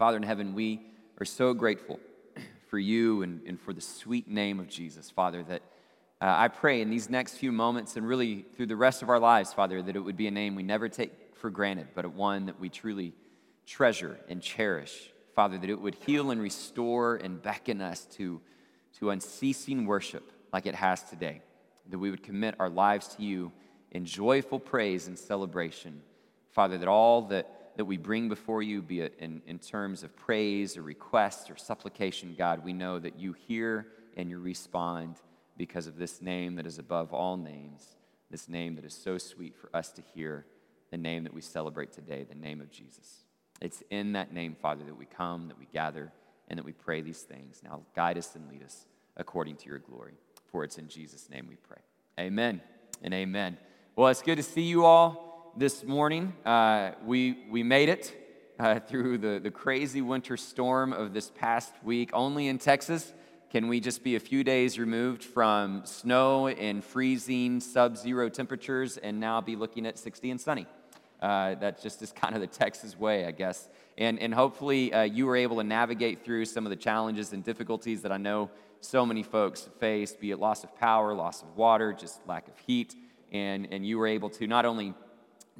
Father in heaven, we are so grateful for you and, and for the sweet name of Jesus, Father, that uh, I pray in these next few moments and really through the rest of our lives, Father, that it would be a name we never take for granted, but one that we truly treasure and cherish. Father, that it would heal and restore and beckon us to, to unceasing worship like it has today. That we would commit our lives to you in joyful praise and celebration. Father, that all that that we bring before you, be it in, in terms of praise or request or supplication, God, we know that you hear and you respond because of this name that is above all names, this name that is so sweet for us to hear, the name that we celebrate today, the name of Jesus. It's in that name, Father, that we come, that we gather, and that we pray these things. Now, guide us and lead us according to your glory. For it's in Jesus' name we pray. Amen and amen. Well, it's good to see you all this morning. Uh, we, we made it uh, through the, the crazy winter storm of this past week. Only in Texas can we just be a few days removed from snow and freezing sub zero temperatures and now be looking at 60 and sunny. Uh, that just is kind of the Texas way, I guess. And, and hopefully, uh, you were able to navigate through some of the challenges and difficulties that I know so many folks face, be it loss of power, loss of water, just lack of heat. And, and you were able to not only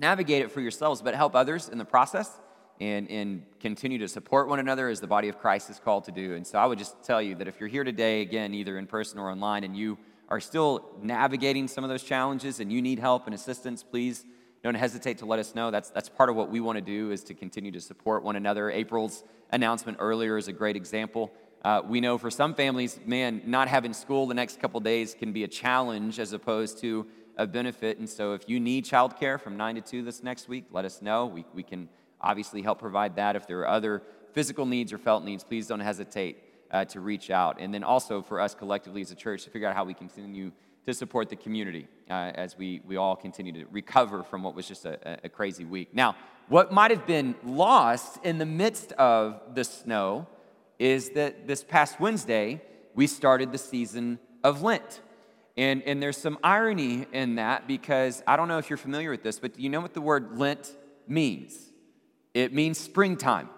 navigate it for yourselves, but help others in the process and, and continue to support one another as the body of Christ is called to do. And so I would just tell you that if you're here today, again, either in person or online, and you are still navigating some of those challenges and you need help and assistance, please don't hesitate to let us know. That's, that's part of what we want to do is to continue to support one another. April's announcement earlier is a great example. Uh, we know for some families, man, not having school the next couple days can be a challenge as opposed to of benefit. And so if you need childcare from 9 to 2 this next week, let us know. We, we can obviously help provide that. If there are other physical needs or felt needs, please don't hesitate uh, to reach out. And then also for us collectively as a church to figure out how we continue to support the community uh, as we, we all continue to recover from what was just a, a crazy week. Now, what might have been lost in the midst of the snow is that this past Wednesday, we started the season of Lent. And, and there's some irony in that because I don't know if you're familiar with this, but do you know what the word Lent means? It means springtime.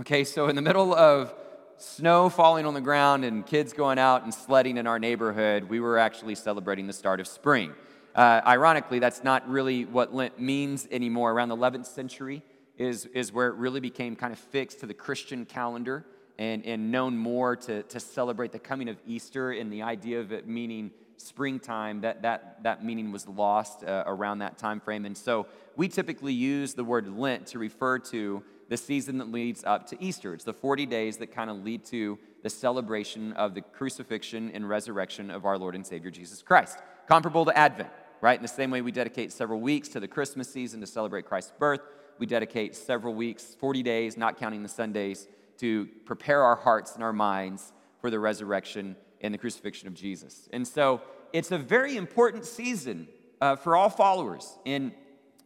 Okay, so in the middle of snow falling on the ground and kids going out and sledding in our neighborhood, we were actually celebrating the start of spring. Uh, ironically, that's not really what Lent means anymore. Around the 11th century is, is where it really became kind of fixed to the Christian calendar and, and known more to, to celebrate the coming of Easter and the idea of it meaning springtime, that, that, that meaning was lost uh, around that time frame. And so we typically use the word Lent to refer to the season that leads up to Easter. It's the 40 days that kind of lead to the celebration of the crucifixion and resurrection of our Lord and Savior Jesus Christ. Comparable to Advent, right? In the same way we dedicate several weeks to the Christmas season to celebrate Christ's birth, we dedicate several weeks, 40 days, not counting the Sundays, to prepare our hearts and our minds for the resurrection and the crucifixion of Jesus. And so it's a very important season uh, for all followers in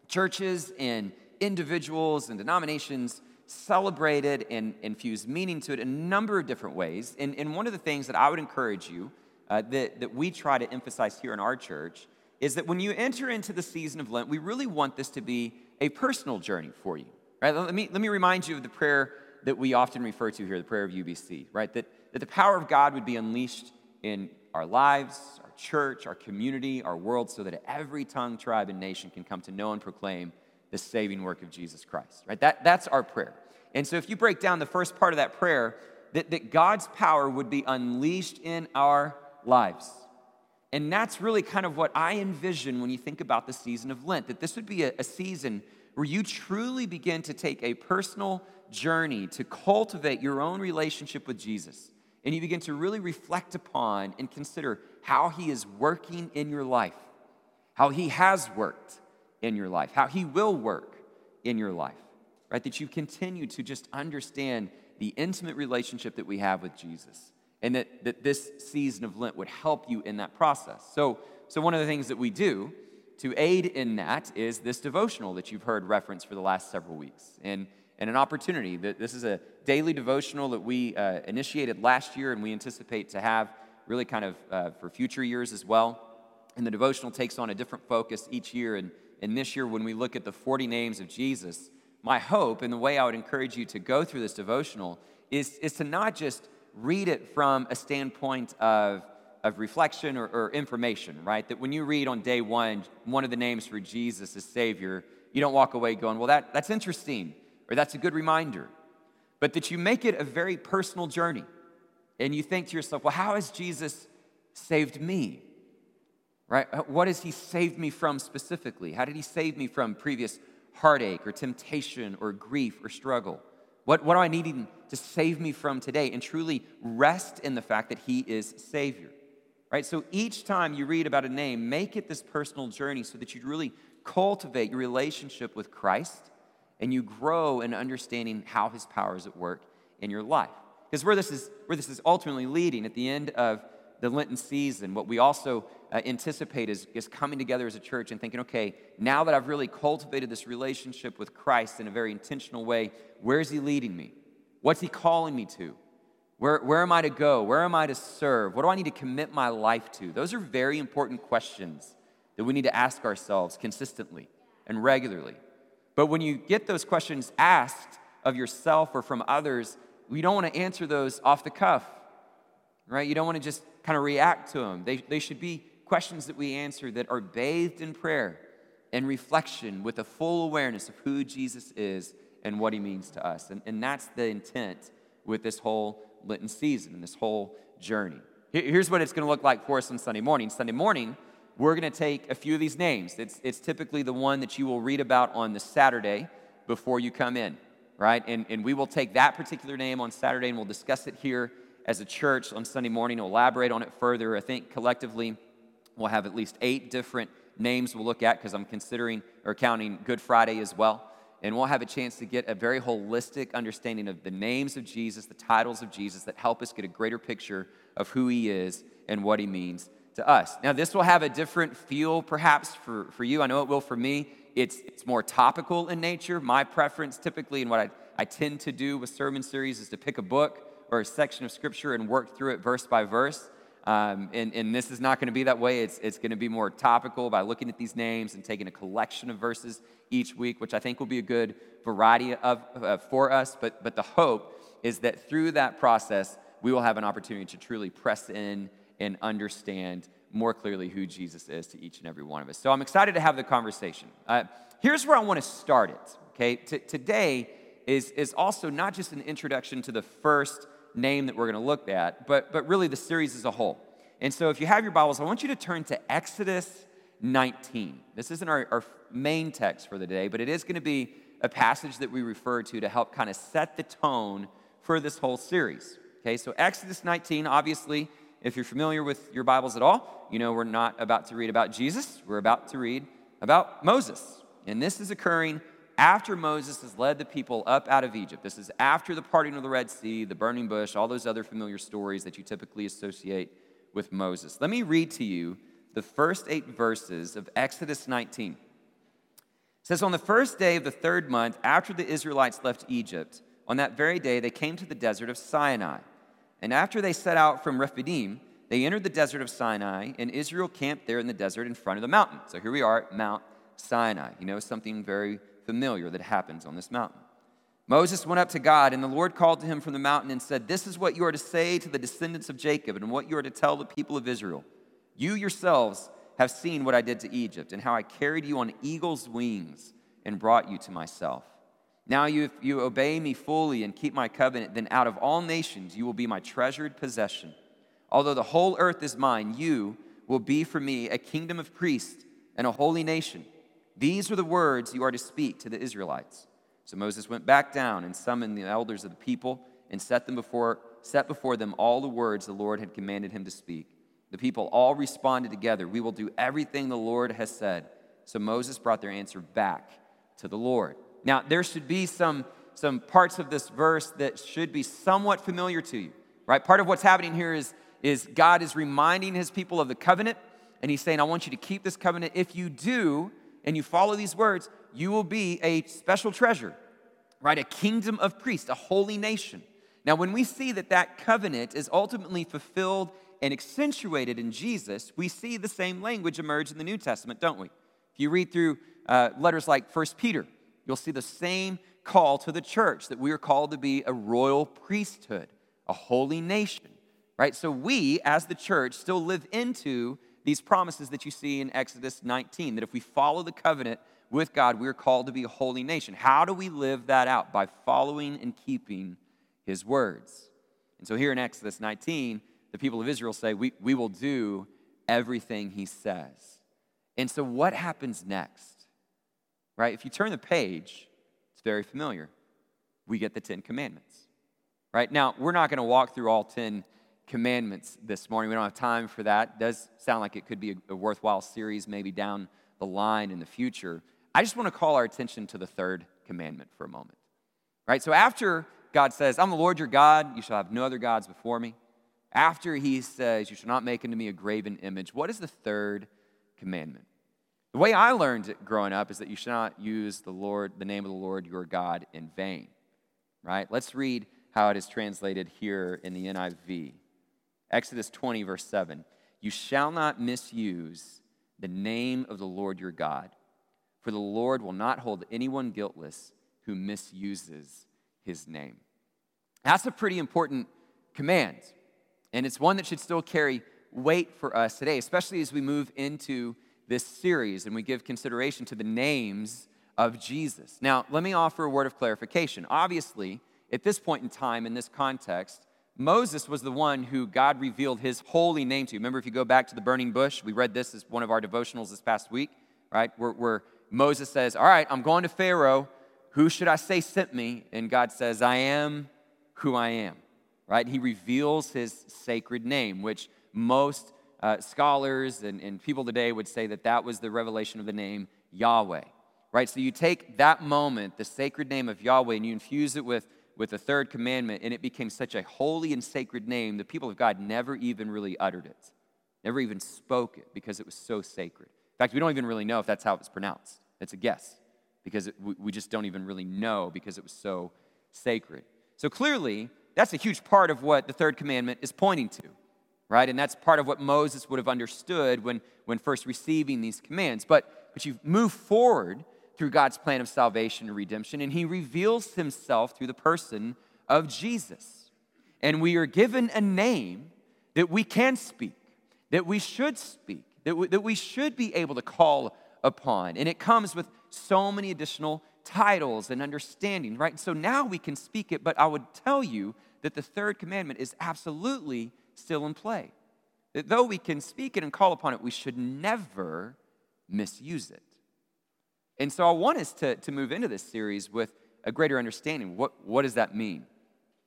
churches and individuals and denominations celebrated and infuse meaning to it in a number of different ways. And, and one of the things that I would encourage you uh, that, that we try to emphasize here in our church is that when you enter into the season of Lent, we really want this to be a personal journey for you. Right? Let me, let me remind you of the prayer that we often refer to here, the prayer of UBC, right? That, that the power of God would be unleashed in our lives, our church, our community, our world, so that every tongue, tribe, and nation can come to know and proclaim the saving work of Jesus Christ, right? That, that's our prayer. And so if you break down the first part of that prayer, that, that God's power would be unleashed in our lives. And that's really kind of what I envision when you think about the season of Lent, that this would be a, a season where you truly begin to take a personal journey to cultivate your own relationship with Jesus. And you begin to really reflect upon and consider how He is working in your life, how He has worked in your life, how He will work in your life, right? That you continue to just understand the intimate relationship that we have with Jesus. And that, that this season of Lent would help you in that process. So, so, one of the things that we do to aid in that is this devotional that you've heard referenced for the last several weeks. And, and an opportunity that this is a daily devotional that we uh, initiated last year and we anticipate to have really kind of uh, for future years as well. And the devotional takes on a different focus each year. And, and this year, when we look at the 40 names of Jesus, my hope and the way I would encourage you to go through this devotional is, is to not just read it from a standpoint of, of reflection or, or information, right? That when you read on day one, one of the names for Jesus as Savior, you don't walk away going, well, that, that's interesting, or that's a good reminder. But that you make it a very personal journey. And you think to yourself, well, how has Jesus saved me? Right? Uh, what has he saved me from specifically? How did he save me from previous heartache or temptation or grief or struggle? What, what am I needing to save me from today? And truly rest in the fact that he is Savior. Right? So each time you read about a name, make it this personal journey so that you really cultivate your relationship with Christ and you grow in understanding how his power is at work in your life. Because where this is where this is ultimately leading at the end of the Lenten season, what we also uh, anticipate is, is coming together as a church and thinking, okay, now that I've really cultivated this relationship with Christ in a very intentional way, where is He leading me? What's He calling me to? Where, where am I to go? Where am I to serve? What do I need to commit my life to? Those are very important questions that we need to ask ourselves consistently and regularly. But when you get those questions asked of yourself or from others, we don't want to answer those off the cuff, right? You don't want to just kind of react to them. They, they should be questions that we answer that are bathed in prayer and reflection with a full awareness of who Jesus is and what he means to us. And, and that's the intent with this whole Lenten season and this whole journey. Here's what it's going to look like for us on Sunday morning. Sunday morning, we're going to take a few of these names. It's, it's typically the one that you will read about on the Saturday before you come in, right? And, and we will take that particular name on Saturday and we'll discuss it here as a church on Sunday morning. We'll elaborate on it further. I think collectively we'll have at least eight different names we'll look at because I'm considering or counting Good Friday as well. And we'll have a chance to get a very holistic understanding of the names of Jesus, the titles of Jesus that help us get a greater picture of who he is and what he means to us. Now, this will have a different feel perhaps for, for you. I know it will for me. It's, it's more topical in nature. My preference typically, and what I, I tend to do with sermon series, is to pick a book or a section of scripture and work through it verse by verse. Um, and, and, this is not going to be that way. It's, it's going to be more topical by looking at these names and taking a collection of verses each week, which I think will be a good variety of, uh, for us. But, but the hope is that through that process, we will have an opportunity to truly press in and understand more clearly who Jesus is to each and every one of us. So I'm excited to have the conversation. Uh, here's where I want to start it. Okay, T- today is, is also not just an introduction to the first name that we're going to look at, but, but really the series as a whole. And so if you have your Bibles, I want you to turn to Exodus 19. This isn't our, our main text for the day, but it is going to be a passage that we refer to to help kind of set the tone for this whole series. Okay, so Exodus 19, obviously, if you're familiar with your Bibles at all, you know we're not about to read about Jesus, we're about to read about Moses. And this is occurring after Moses has led the people up out of Egypt. This is after the parting of the Red Sea, the burning bush, all those other familiar stories that you typically associate with Moses. Let me read to you the first eight verses of Exodus 19. It says, On the first day of the third month, after the Israelites left Egypt, on that very day they came to the desert of Sinai. And after they set out from Rephidim, they entered the desert of Sinai, and Israel camped there in the desert in front of the mountain. So here we are at Mount Sinai. You know, something very familiar that happens on this mountain. Moses went up to God, and the Lord called to him from the mountain and said, This is what you are to say to the descendants of Jacob, and what you are to tell the people of Israel. You yourselves have seen what I did to Egypt, and how I carried you on eagle's wings and brought you to myself. Now, if you obey me fully and keep my covenant, then out of all nations you will be my treasured possession. Although the whole earth is mine, you will be for me a kingdom of priests and a holy nation. These are the words you are to speak to the Israelites. So Moses went back down and summoned the elders of the people and set, them before, set before them all the words the Lord had commanded him to speak. The people all responded together, We will do everything the Lord has said. So Moses brought their answer back to the Lord. Now, there should be some, some parts of this verse that should be somewhat familiar to you, right? Part of what's happening here is, is God is reminding his people of the covenant, and he's saying, I want you to keep this covenant. If you do, and you follow these words, you will be a special treasure, right? A kingdom of priests, a holy nation. Now, when we see that that covenant is ultimately fulfilled and accentuated in Jesus, we see the same language emerge in the New Testament, don't we? If you read through uh, letters like 1 Peter, you'll see the same call to the church that we are called to be a royal priesthood, a holy nation, right? So we, as the church, still live into these promises that you see in Exodus 19 that if we follow the covenant with God, we are called to be a holy nation. How do we live that out? By following and keeping his words. And so here in Exodus 19, the people of Israel say, We, we will do everything he says. And so what happens next? Right? If you turn the page, it's very familiar. We get the Ten Commandments. Right? Now, we're not going to walk through all 10 commandments this morning. We don't have time for that. It does sound like it could be a, worthwhile series maybe down the line in the future. I just want to call our attention to the third commandment for a moment. Right? So after God says, I'm the Lord your God, you shall have no other gods before me. After he says, You shall not make unto me a graven image, what is the third commandment? The way I learned it growing up is that you should not use the Lord, the name of the Lord your God in vain. Right? Let's read how it is translated here in the NIV. Exodus 20, verse 7. You shall not misuse the name of the Lord your God, for the Lord will not hold anyone guiltless who misuses his name. That's a pretty important command, and it's one that should still carry weight for us today, especially as we move into this series and we give consideration to the names of Jesus. Now, let me offer a word of clarification. Obviously, at this point in time, in this context, Moses was the one who God revealed his holy name to. Remember, if you go back to the burning bush, we read this as one of our devotionals this past week, right? Where, where Moses says, All right, I'm going to Pharaoh. Who should I say sent me? And God says, I am who I am, right? He reveals his sacred name, which most uh, scholars and, and people today would say that that was the revelation of the name Yahweh, right? So you take that moment, the sacred name of Yahweh, and you infuse it with, with the third commandment, and it became such a holy and sacred name, the people of God never even really uttered it, never even spoke it because it was so sacred. In fact, we don't even really know if that's how it was pronounced. It's a guess because it, we just don't even really know because it was so sacred. So clearly, that's a huge part of what the third commandment is pointing to, right? And that's part of what Moses would have understood when, when first receiving these commands. But, but you move forward through God's plan of salvation and redemption, and he reveals himself through the person of Jesus. And we are given a name that we can speak, that we should speak, that we, that we should be able to call upon. And it comes with so many additional titles and understanding, right? So now we can speak it, but I would tell you that the third commandment is absolutely still in play. That though we can speak it and call upon it, we should never misuse it. And so I want us to, to move into this series with a greater understanding. What, what does that mean?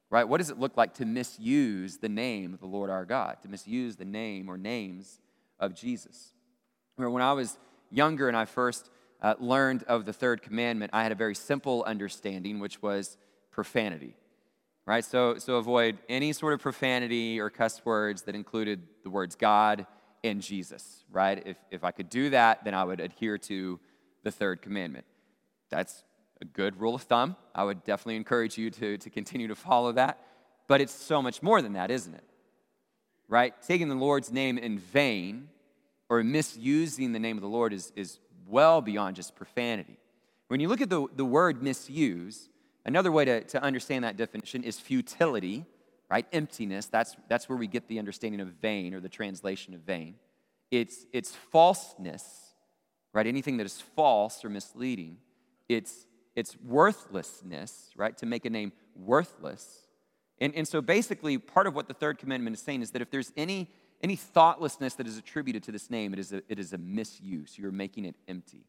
Right? What does it look like to misuse the name of the Lord our God, to misuse the name or names of Jesus? When I was younger and I first uh, learned of the third commandment, I had a very simple understanding, which was profanity. Right? So, so avoid any sort of profanity or cuss words that included the words God and Jesus. Right? If, if I could do that, then I would adhere to the third commandment. That's a good rule of thumb. I would definitely encourage you to, to continue to follow that. But it's so much more than that, isn't it? Right? Taking the Lord's name in vain or misusing the name of the Lord is, is well beyond just profanity. When you look at the, the word misuse, another way to, to understand that definition is futility, right? Emptiness. That's, that's where we get the understanding of vain or the translation of vain. It's, it's falseness, right? Anything that is false or misleading. It's, it's worthlessness, right? To make a name worthless. And, and so basically, part of what the third commandment is saying is that if there's any any thoughtlessness that is attributed to this name, it is a, it is a misuse. You're making it empty.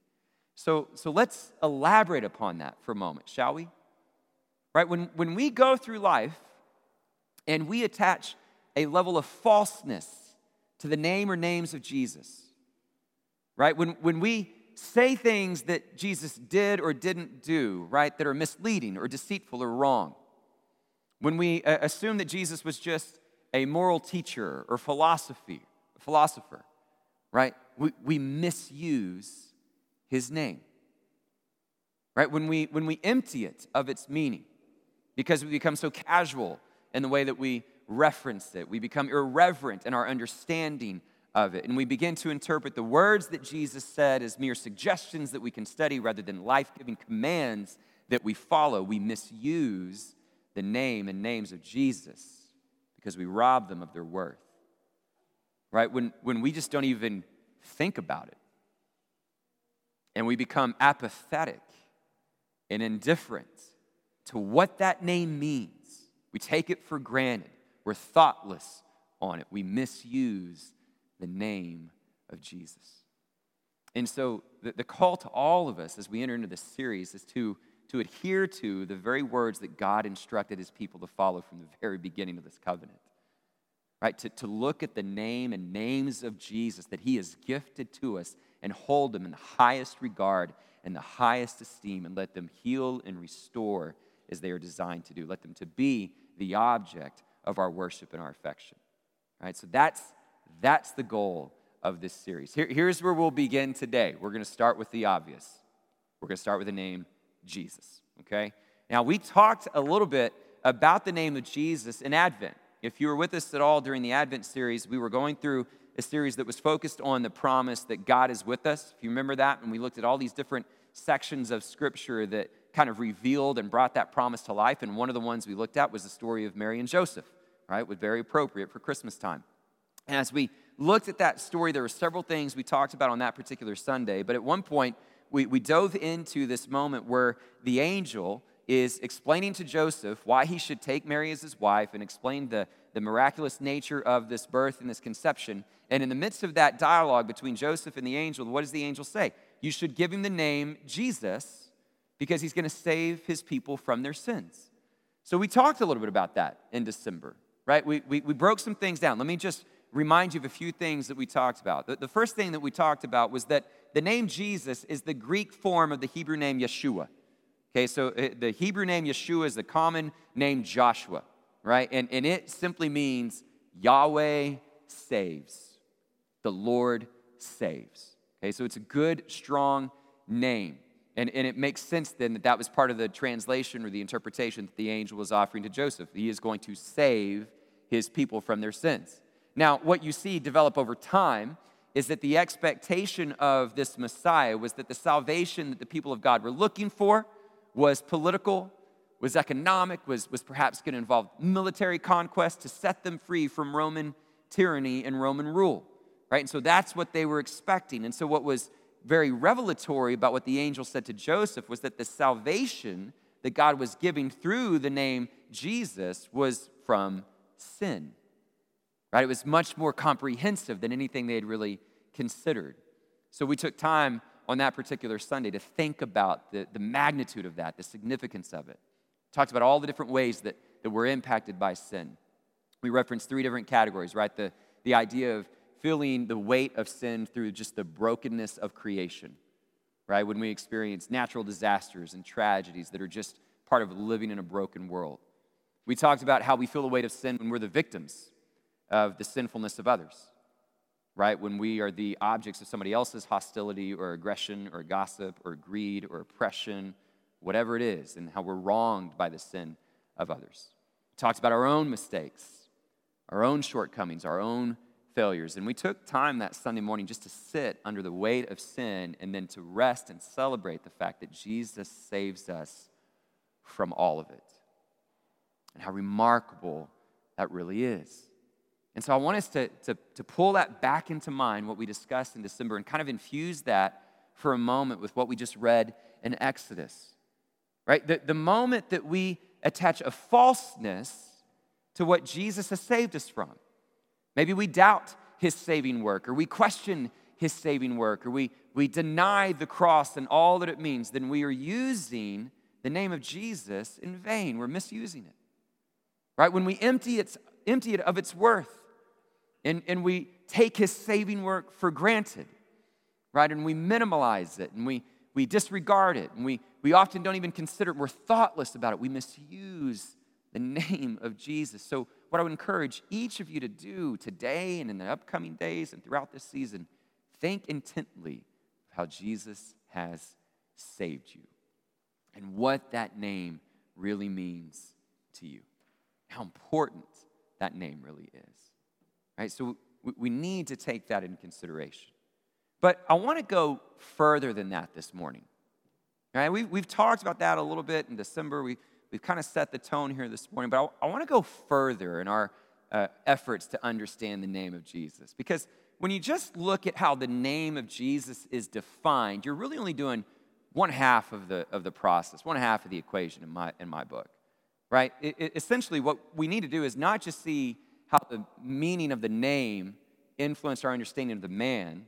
So, so let's elaborate upon that for a moment, shall we? Right? When, when we go through life and we attach a level of falseness to the name or names of Jesus, right? When, when we say things that Jesus did or didn't do, right, that are misleading or deceitful or wrong, when we uh, assume that Jesus was just a moral teacher or philosophy, philosopher, right? We, we misuse his name. Right? When we when we empty it of its meaning, because we become so casual in the way that we reference it, we become irreverent in our understanding of it, and we begin to interpret the words that Jesus said as mere suggestions that we can study rather than life-giving commands that we follow, we misuse the name and names of Jesus because we rob them of their worth. Right? When, when we just don't even think about it. And we become apathetic and indifferent to what that name means, we take it for granted, we're thoughtless on it, we misuse the name of Jesus. And so, the, the call to all of us as we enter into this series is to, to adhere to the very words that God instructed his people to follow from the very beginning of this covenant. Right? To, to look at the name and names of Jesus that he has gifted to us and hold them in the highest regard and the highest esteem and let them heal and restore as they are designed to do. Let them to be the object of our worship and our affection. Right? So that's, that's the goal of this series. Here, here's where we'll begin today. We're going to start with the obvious. We're going to start with the name Jesus, okay? Now, we talked a little bit about the name of Jesus in Advent. If you were with us at all during the Advent series, we were going through a series that was focused on the promise that God is with us. If you remember that, and we looked at all these different sections of Scripture that kind of revealed and brought that promise to life. And one of the ones we looked at was the story of Mary and Joseph, right? Was very appropriate for Christmas time. And as we looked at that story, there were several things we talked about on that particular Sunday. But at one point, we, we dove into this moment where the angel is explaining to Joseph why he should take Mary as his wife and explain the, the miraculous nature of this birth and this conception. And in the midst of that dialogue between Joseph and the angel, what does the angel say? You should give him the name Jesus because he's going to save his people from their sins. So we talked a little bit about that in December, right? We, we, we broke some things down. Let me just remind you of a few things that we talked about. The, the first thing that we talked about was that the name Jesus is the Greek form of the Hebrew name Yeshua. Okay, so uh, the Hebrew name Yeshua is the common name Joshua, right? And, and it simply means Yahweh saves. The Lord saves. Okay, so it's a good, strong name. And, and it makes sense then that that was part of the translation or the interpretation that the angel was offering to Joseph. He is going to save his people from their sins. Now, what you see develop over time is that the expectation of this Messiah was that the salvation that the people of God were looking for was political, was economic, was, was perhaps going to involve military conquest to set them free from Roman tyranny and Roman rule, right? And so that's what they were expecting. And so, what was very revelatory about what the angel said to Joseph was that the salvation that God was giving through the name Jesus was from sin. Right? It was much more comprehensive than anything they had really considered. So we took time on that particular Sunday to think about the, the magnitude of that, the significance of it. Talked about all the different ways that, that we're impacted by sin. We referenced three different categories, right? The, the idea of feeling the weight of sin through just the brokenness of creation, right? When we experience natural disasters and tragedies that are just part of living in a broken world. We talked about how we feel the weight of sin when we're the victims of the sinfulness of others, right? When we are the objects of somebody else's hostility or aggression or gossip or greed or oppression, whatever it is, and how we're wronged by the sin of others. We talked about our own mistakes, our own shortcomings, our own failures. And we took time that Sunday morning just to sit under the weight of sin and then to rest and celebrate the fact that Jesus saves us from all of it. And how remarkable that really is. And so I want us to, to, to pull that back into mind, what we discussed in December, and kind of infuse that for a moment with what we just read in Exodus. Right? The, the moment that we attach a falseness to what Jesus has saved us from. Maybe we doubt his saving work, or we question his saving work, or we, we deny the cross and all that it means, then we are using the name of Jesus in vain. We're misusing it. Right? When we empty, its, empty it of its worth, and, and we take his saving work for granted, right? And we minimalize it and we, we disregard it and we, we often don't even consider it. We're thoughtless about it. We misuse the name of Jesus. So, what I would encourage each of you to do today and in the upcoming days and throughout this season, think intently of how Jesus has saved you and what that name really means to you, how important that name really is. Right? So we need to take that in consideration. But I want to go further than that this morning. Right? We, we've talked about that a little bit in December. We, we've kind of set the tone here this morning, but I, I want to go further in our uh, efforts to understand the name of Jesus. Because when you just look at how the name of Jesus is defined, you're really only doing one half of the, of the process, one half of the equation in my, in my book, right? It, it, essentially, what we need to do is not just see how the meaning of the name influenced our understanding of the man,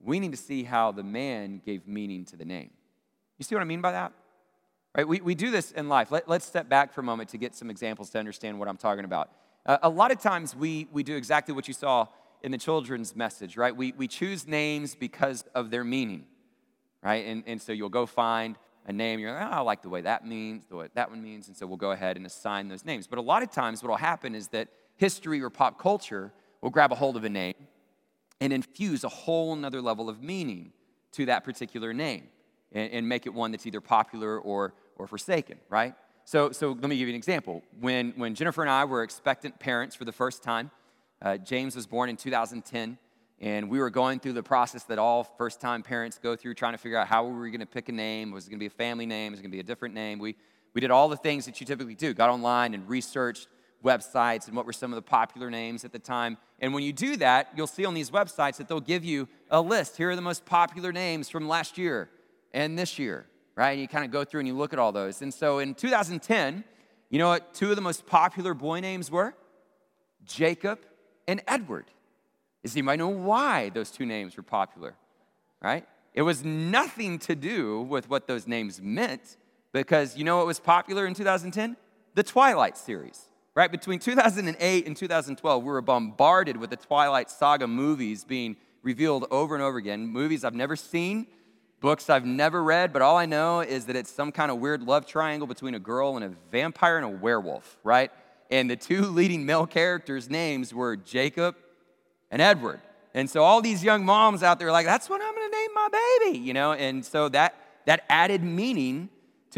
we need to see how the man gave meaning to the name. You see what I mean by that? Right? We, we do this in life. Let, let's step back for a moment to get some examples to understand what I'm talking about. Uh, a lot of times we, we do exactly what you saw in the children's message, right? We, we choose names because of their meaning, right? And, and so you'll go find a name, you're like, oh, I like the way that means, the way that one means, and so we'll go ahead and assign those names. But a lot of times what will happen is that history or pop culture will grab a hold of a name and infuse a whole nother level of meaning to that particular name and, and make it one that's either popular or, or forsaken, right? So, so let me give you an example. When, when Jennifer and I were expectant parents for the first time, uh, James was born in 2010, and we were going through the process that all first time parents go through, trying to figure out how we were going to pick a name. Was it going to be a family name? Was it going to be a different name? We, we did all the things that you typically do, got online and researched websites and what were some of the popular names at the time. And when you do that, you'll see on these websites that they'll give you a list. Here are the most popular names from last year and this year, right? And you kind of go through and you look at all those. And so in 2010, you know what two of the most popular boy names were? Jacob and Edward. Does anybody know why those two names were popular? Right? It was nothing to do with what those names meant because you know what was popular in 2010? The Twilight series. Right? Between 2008 and 2012, we were bombarded with the Twilight Saga movies being revealed over and over again. Movies I've never seen, books I've never read, but all I know is that it's some kind of weird love triangle between a girl and a vampire and a werewolf, right? And the two leading male characters' names were Jacob and Edward. And so all these young moms out there are like, that's what I'm gonna name my baby, you know? And so that, that added meaning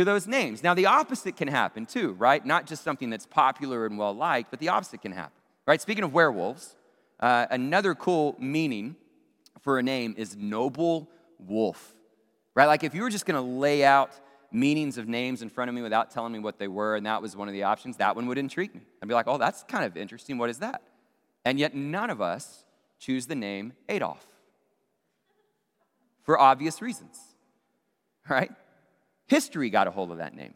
to those names. Now, the opposite can happen too, right? Not just something that's popular and well liked, but the opposite can happen, right? Speaking of werewolves, uh, another cool meaning for a name is noble wolf, right? Like if you were just gonna lay out meanings of names in front of me without telling me what they were, and that was one of the options, that one would intrigue me. I'd be like, oh, that's kind of interesting. What is that? And yet, none of us choose the name Adolf for obvious reasons, right? History got a hold of that name.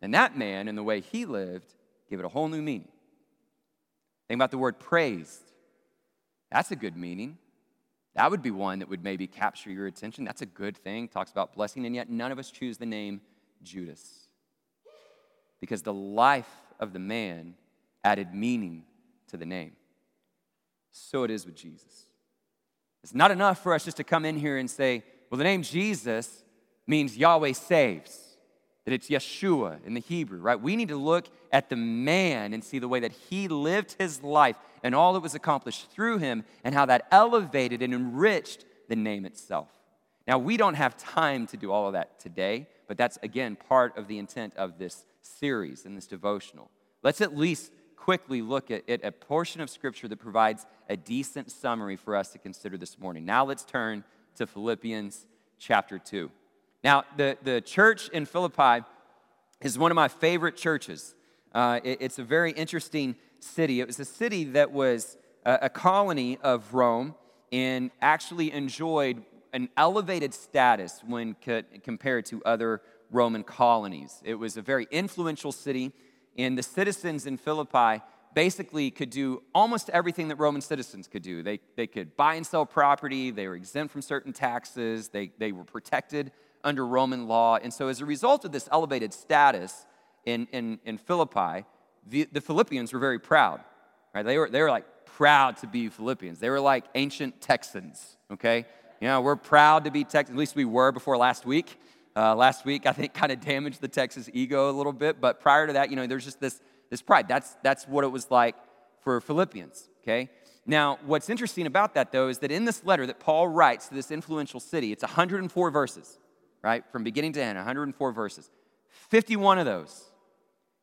And that man and the way he lived gave it a whole new meaning. Think about the word praised. That's a good meaning. That would be one that would maybe capture your attention. That's a good thing. Talks about blessing, and yet none of us choose the name Judas. Because the life of the man added meaning to the name. So it is with Jesus. It's not enough for us just to come in here and say, well, the name Jesus means Yahweh saves that it's Yeshua in the Hebrew, right? We need to look at the man and see the way that he lived his life and all that was accomplished through him and how that elevated and enriched the name itself. Now, we don't have time to do all of that today, but that's again part of the intent of this series and this devotional. Let's at least quickly look at, at a portion of scripture that provides a decent summary for us to consider this morning. Now, let's turn to Philippians chapter 2. Now, the, the church in Philippi is one of my favorite churches. Uh, it, it's a very interesting city. It was a city that was a, a colony of Rome and actually enjoyed an elevated status when co- compared to other Roman colonies. It was a very influential city, and the citizens in Philippi basically could do almost everything that Roman citizens could do. They, they could buy and sell property, they were exempt from certain taxes, they, they were protected under Roman law. And so, as a result of this elevated status in, in, in Philippi, the, the Philippians were very proud. Right? They, were, they were like proud to be Philippians. They were like ancient Texans, okay? You know, we're proud to be Texans. At least we were before last week. Uh, last week, I think, kind of damaged the Texas ego a little bit. But prior to that, you know, there's just this, this pride. That's, that's what it was like for Philippians, okay? Now, what's interesting about that, though, is that in this letter that Paul writes to this influential city, it's 104 verses right? From beginning to end, 104 verses. 51 of those,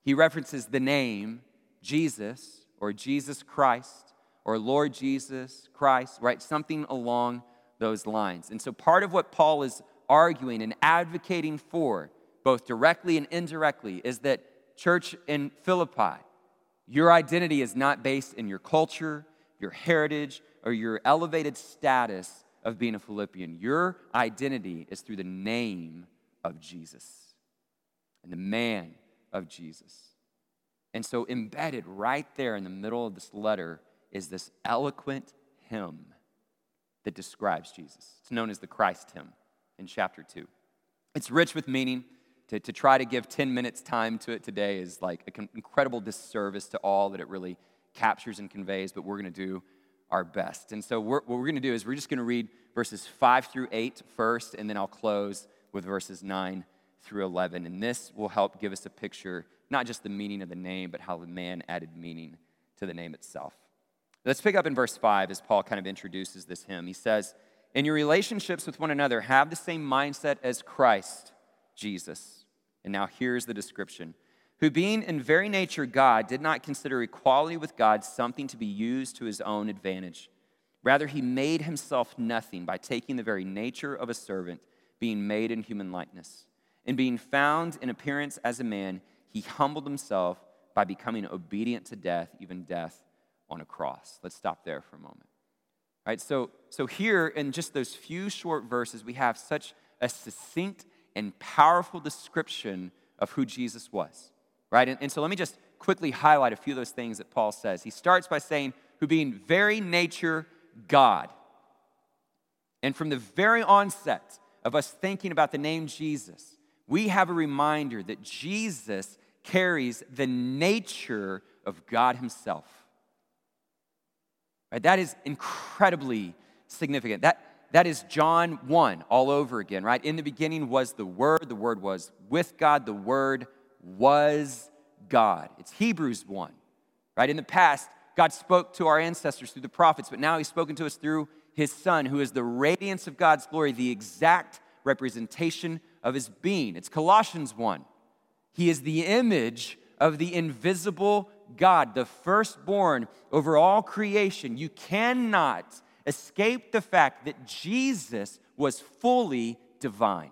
he references the name Jesus or Jesus Christ or Lord Jesus Christ, right? Something along those lines. And so part of what Paul is arguing and advocating for, both directly and indirectly, is that church in Philippi, your identity is not based in your culture, your heritage, or your elevated status of being a Philippian. Your identity is through the name of Jesus and the man of Jesus. And so, embedded right there in the middle of this letter is this eloquent hymn that describes Jesus. It's known as the Christ hymn in chapter 2. It's rich with meaning. To, to try to give 10 minutes time to it today is like an incredible disservice to all that it really captures and conveys, but we're going to do our best. And so, we're, what we're going to do is we're just going to read verses 5 through 8 first, and then I'll close with verses 9 through 11. And this will help give us a picture, not just the meaning of the name, but how the man added meaning to the name itself. Let's pick up in verse 5 as Paul kind of introduces this hymn. He says, In your relationships with one another, have the same mindset as Christ Jesus. And now here's the description who, being in very nature God, did not consider equality with God something to be used to his own advantage. Rather, he made himself nothing by taking the very nature of a servant, being made in human likeness. And being found in appearance as a man, he humbled himself by becoming obedient to death, even death on a cross. Let's stop there for a moment. All right, so, so here in just those few short verses, we have such a succinct and powerful description of who Jesus was. Right? And, and so let me just quickly highlight a few of those things that Paul says. He starts by saying, who being very nature God. And from the very onset of us thinking about the name Jesus, we have a reminder that Jesus carries the nature of God Himself. Right? That is incredibly significant. That, that is John 1 all over again, right? In the beginning was the Word, the Word was with God, the Word was God. It's Hebrews 1, right? In the past, God spoke to our ancestors through the prophets, but now He's spoken to us through His Son, who is the radiance of God's glory, the exact representation of His being. It's Colossians 1. He is the image of the invisible God, the firstborn over all creation. You cannot escape the fact that Jesus was fully divine.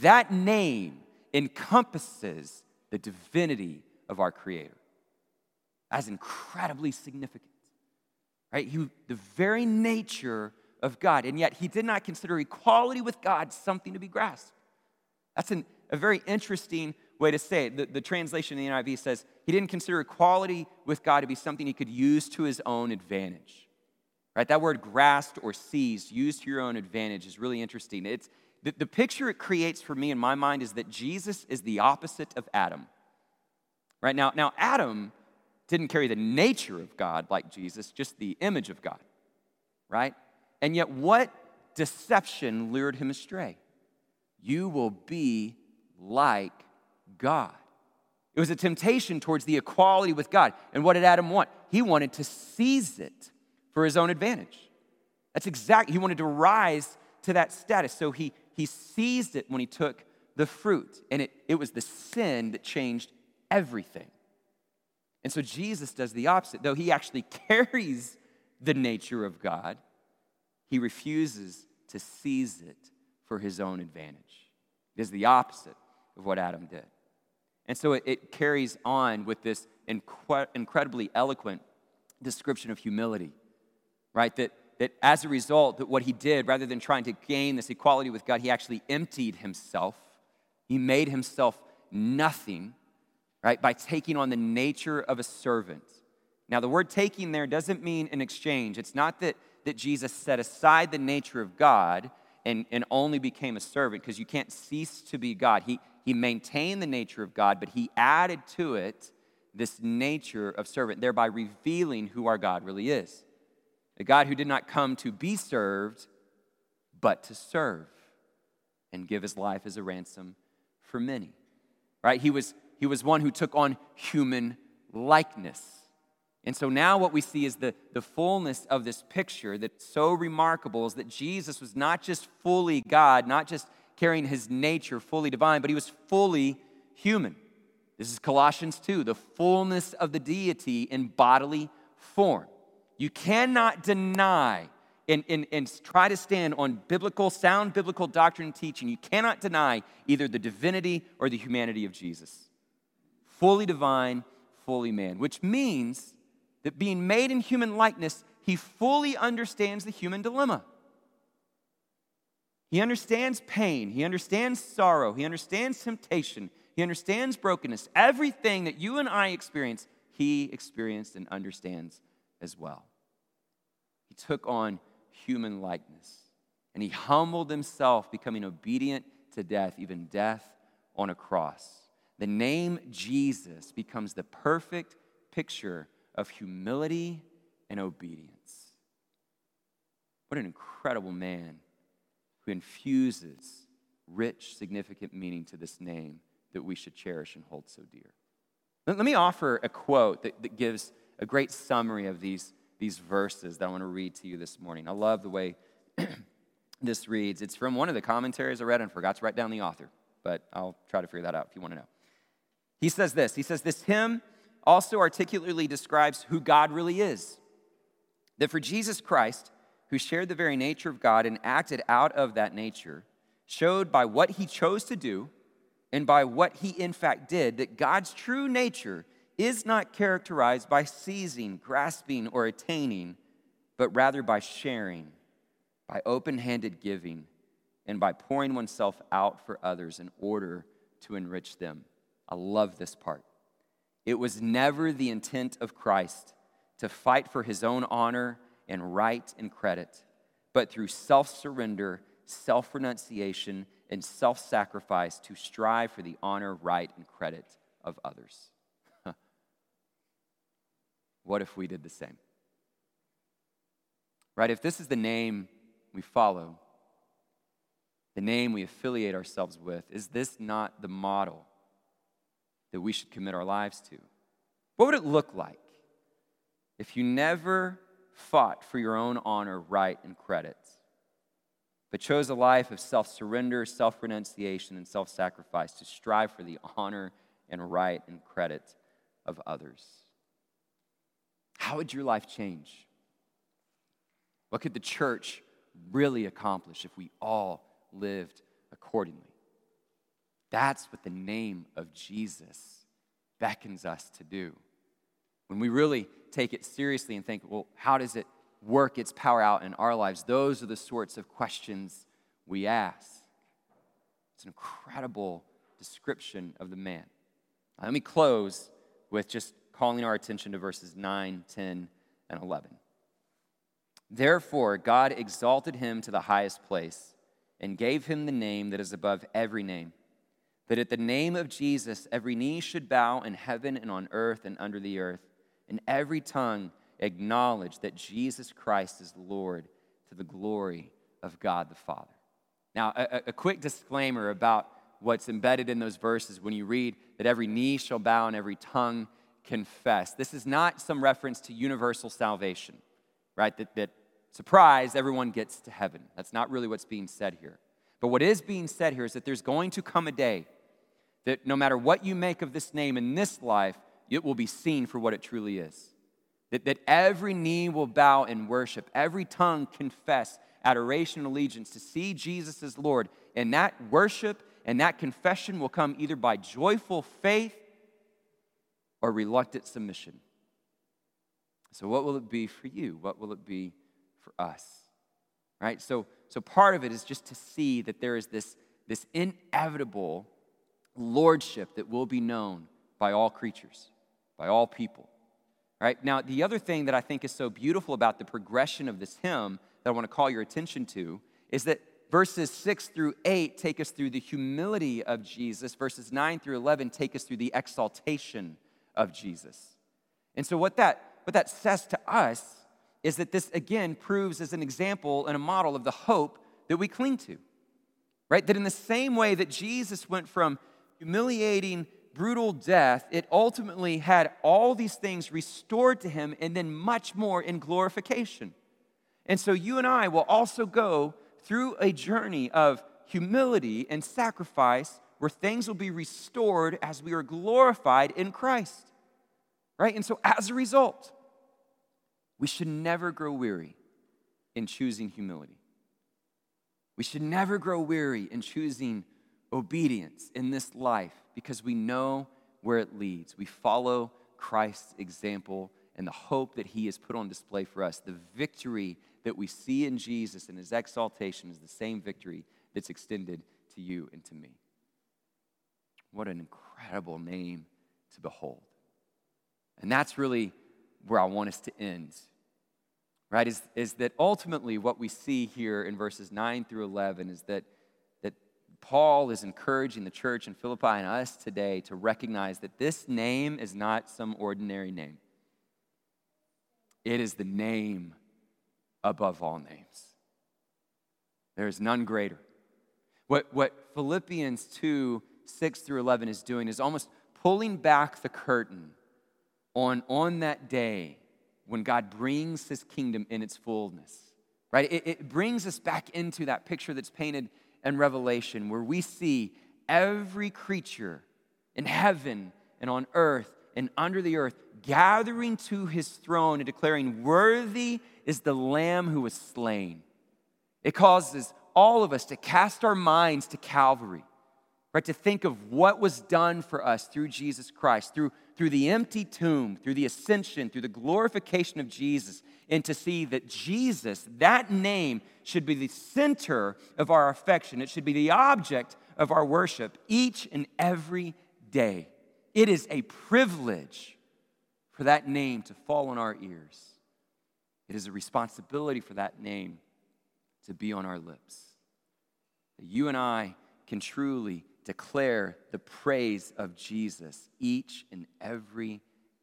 That name encompasses the divinity of our Creator. That's incredibly significant, right? He, the very nature of God, and yet he did not consider equality with God something to be grasped. That's an, a very interesting way to say it. The, the translation in the NIV says he didn't consider equality with God to be something he could use to his own advantage. Right? That word grasped or seized, used to your own advantage, is really interesting. It's, the, the picture it creates for me in my mind is that Jesus is the opposite of Adam. Right? Now, now Adam didn't carry the nature of God like Jesus, just the image of God, right? And yet, what deception lured him astray? You will be like God. It was a temptation towards the equality with God. And what did Adam want? He wanted to seize it for his own advantage. That's exactly, he wanted to rise to that status. So he, he seized it when he took the fruit. And it, it was the sin that changed everything. And so Jesus does the opposite. Though he actually carries the nature of God, he refuses to seize it for his own advantage. It is the opposite of what Adam did. And so it, it carries on with this incredibly eloquent description of humility, right? That, that as a result, that what he did, rather than trying to gain this equality with God, he actually emptied himself. He made himself nothing right? By taking on the nature of a servant. Now, the word taking there doesn't mean an exchange. It's not that, that Jesus set aside the nature of God and, and only became a servant, because you can't cease to be God. He, he maintained the nature of God, but he added to it this nature of servant, thereby revealing who our God really is. A God who did not come to be served, but to serve and give his life as a ransom for many. Right? He was he was one who took on human likeness. And so now what we see is the, the fullness of this picture that's so remarkable is that Jesus was not just fully God, not just carrying his nature fully divine, but he was fully human. This is Colossians 2, the fullness of the deity in bodily form. You cannot deny and, and, and try to stand on biblical, sound biblical doctrine and teaching, you cannot deny either the divinity or the humanity of Jesus. Fully divine, fully man, which means that being made in human likeness, he fully understands the human dilemma. He understands pain, he understands sorrow, he understands temptation, he understands brokenness. Everything that you and I experience, he experienced and understands as well. Took on human likeness and he humbled himself, becoming obedient to death, even death on a cross. The name Jesus becomes the perfect picture of humility and obedience. What an incredible man who infuses rich, significant meaning to this name that we should cherish and hold so dear. Let me offer a quote that, that gives a great summary of these, these verses that I want to read to you this morning. I love the way this reads. It's from one of the commentaries I read and forgot to write down the author, but I'll try to figure that out if you want to know. He says this He says, This hymn also articulately describes who God really is. That for Jesus Christ, who shared the very nature of God and acted out of that nature, showed by what he chose to do and by what he in fact did that God's true nature is not characterized by seizing, grasping, or attaining, but rather by sharing, by open handed giving, and by pouring oneself out for others in order to enrich them. I love this part. It was never the intent of Christ to fight for his own honor and right and credit, but through self surrender, self renunciation, and self sacrifice to strive for the honor, right, and credit of others. What if we did the same? Right? If this is the name we follow, the name we affiliate ourselves with, is this not the model that we should commit our lives to? What would it look like if you never fought for your own honor, right, and credit, but chose a life of self surrender, self renunciation, and self sacrifice to strive for the honor and right and credit of others. How would your life change? What could the church really accomplish if we all lived accordingly? That's what the name of Jesus beckons us to do. When we really take it seriously and think, well, how does it work its power out in our lives? Those are the sorts of questions we ask. It's an incredible description of the man. Now, let me close with just calling our attention to verses 9, 10, and 11. Therefore, God exalted him to the highest place and gave him the name that is above every name, that at the name of Jesus every knee should bow in heaven and on earth and under the earth and every tongue acknowledge that Jesus Christ is Lord to the glory of God the Father. Now, a, a, quick disclaimer about what's embedded in those verses when you read that every knee shall bow and every tongue confess. This is not some reference to universal salvation, right? That, that surprise, everyone gets to heaven. That's not really what's being said here. But what is being said here is that there's going to come a day that no matter what you make of this name in this life, it will be seen for what it truly is. That, that every knee will bow in worship, every tongue confess adoration and allegiance to see Jesus as Lord. And that worship and that confession will come either by joyful faith or reluctant submission. So, what will it be for you? What will it be for us? Right? So, so part of it is just to see that there is this, this inevitable lordship that will be known by all creatures by all people. Right? Now, the other thing that I think is so beautiful about the progression of this hymn that I want to call your attention to is that verses 6 through 8 take us through the humility of Jesus, verses 9 through 11 take us through the exaltation of Jesus. And so, what that, what that says to us is that this again proves as an example and a model of the hope that we cling to. Right? That in the same way that Jesus went from humiliating brutal death, it ultimately had all these things restored to him and then much more in glorification. And so you and I will also go through a journey of humility and sacrifice where things will be restored as we are glorified in Christ. Right? And so as a result, we should never grow weary in choosing humility. We should never grow weary in choosing obedience in this life because we know where it leads. We follow Christ's example and the hope that he has put on display for us. The victory that we see in Jesus and his exaltation is the same victory that's extended to you and to me. What an incredible name to behold. And that's really where I want us to end. Right? Is, is that ultimately what we see here in verses 9 through 11 is that, that Paul is encouraging the church in Philippi and us today to recognize that this name is not some ordinary name. It is the name above all names. There is none greater. What, what Philippians 2 6 through 11 is doing is almost pulling back the curtain on, on that day when God brings his kingdom in its fullness. Right? It, it brings us back into that picture that's painted in Revelation where we see every creature in heaven and on earth and under the earth gathering to his throne and declaring, Worthy is the Lamb who was slain. It causes all of us to cast our minds to Calvary, right? To think of what was done for us through Jesus Christ, through, through the empty tomb, through the ascension, through the glorification of Jesus, and to see that Jesus, that name, should be the center of our affection. It should be the object of our worship each and every day. It is a privilege for that name to fall on our ears. It is a responsibility for that name to be on our lips. That you and I can truly declare the praise of Jesus each and every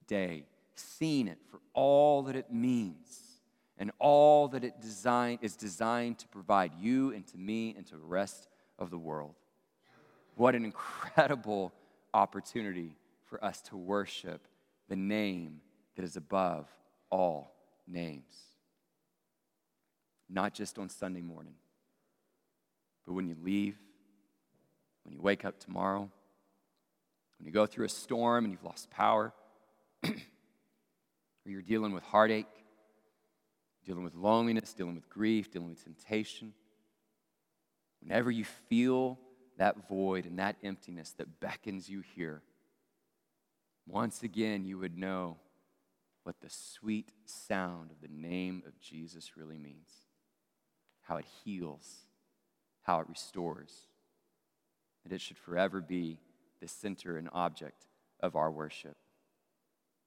day, seeing it for all that it means and all that it design, is designed to provide you and to me and to the rest of the world. What an incredible opportunity for us to worship the name that is above all names. Not just on Sunday morning, but when you leave, when you wake up tomorrow, when you go through a storm and you've lost power, or you're dealing with heartache, dealing with loneliness, dealing with grief, dealing with temptation. Whenever you feel that void and that emptiness that beckons you here, once again you would know what the sweet sound of the name of Jesus really means how it heals, how it restores. That it should forever be the center and object of our worship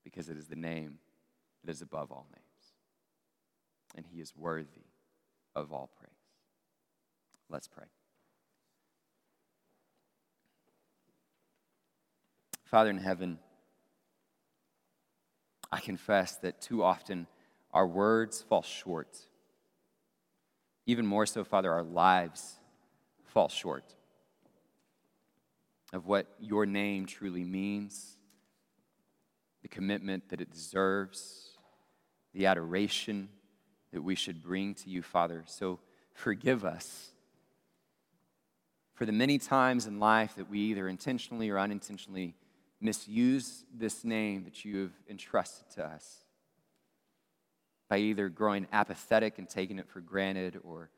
because it is the name that is above all names. And he is worthy of all praise. Let's pray. Father in heaven, I confess that too often our words fall short. Even more so, Father, our lives fall short of what your name truly means, the commitment that it deserves, the adoration that we should bring to you, Father. So forgive us for the many times in life that we either intentionally or unintentionally misuse this name that you have entrusted to us by either growing apathetic and taking it for granted or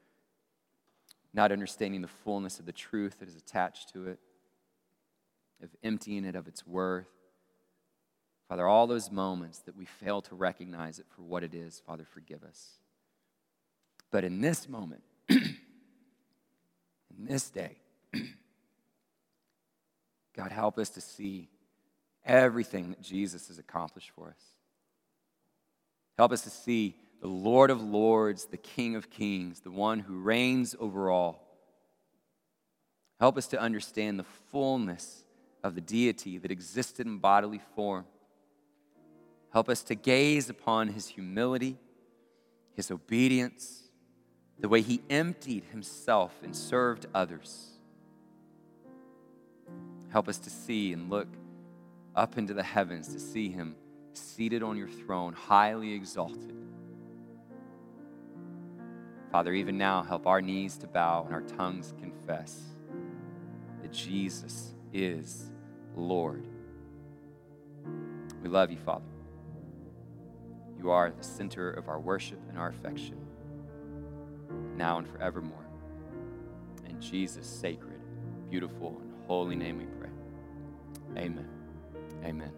not understanding the fullness of the truth that is attached to it, of emptying it of its worth. Father, all those moments that we fail to recognize it for what it is, Father, forgive us. But in this moment, in this day, God, help us to see everything that Jesus has accomplished for us. Help us to see the Lord of Lords, the King of Kings, the one who reigns over all. Help us to understand the fullness of the deity that existed in bodily form. Help us to gaze upon his humility, his obedience, the way he emptied himself and served others. Help us to see and look up into the heavens to see him seated on your throne, highly exalted. Father, even now, help our knees to bow and our tongues confess that Jesus is Lord. We love you, Father. You are the center of our worship and our affection. now and forevermore. In Jesus' sacred, beautiful, and holy name we pray. Amen. Amen.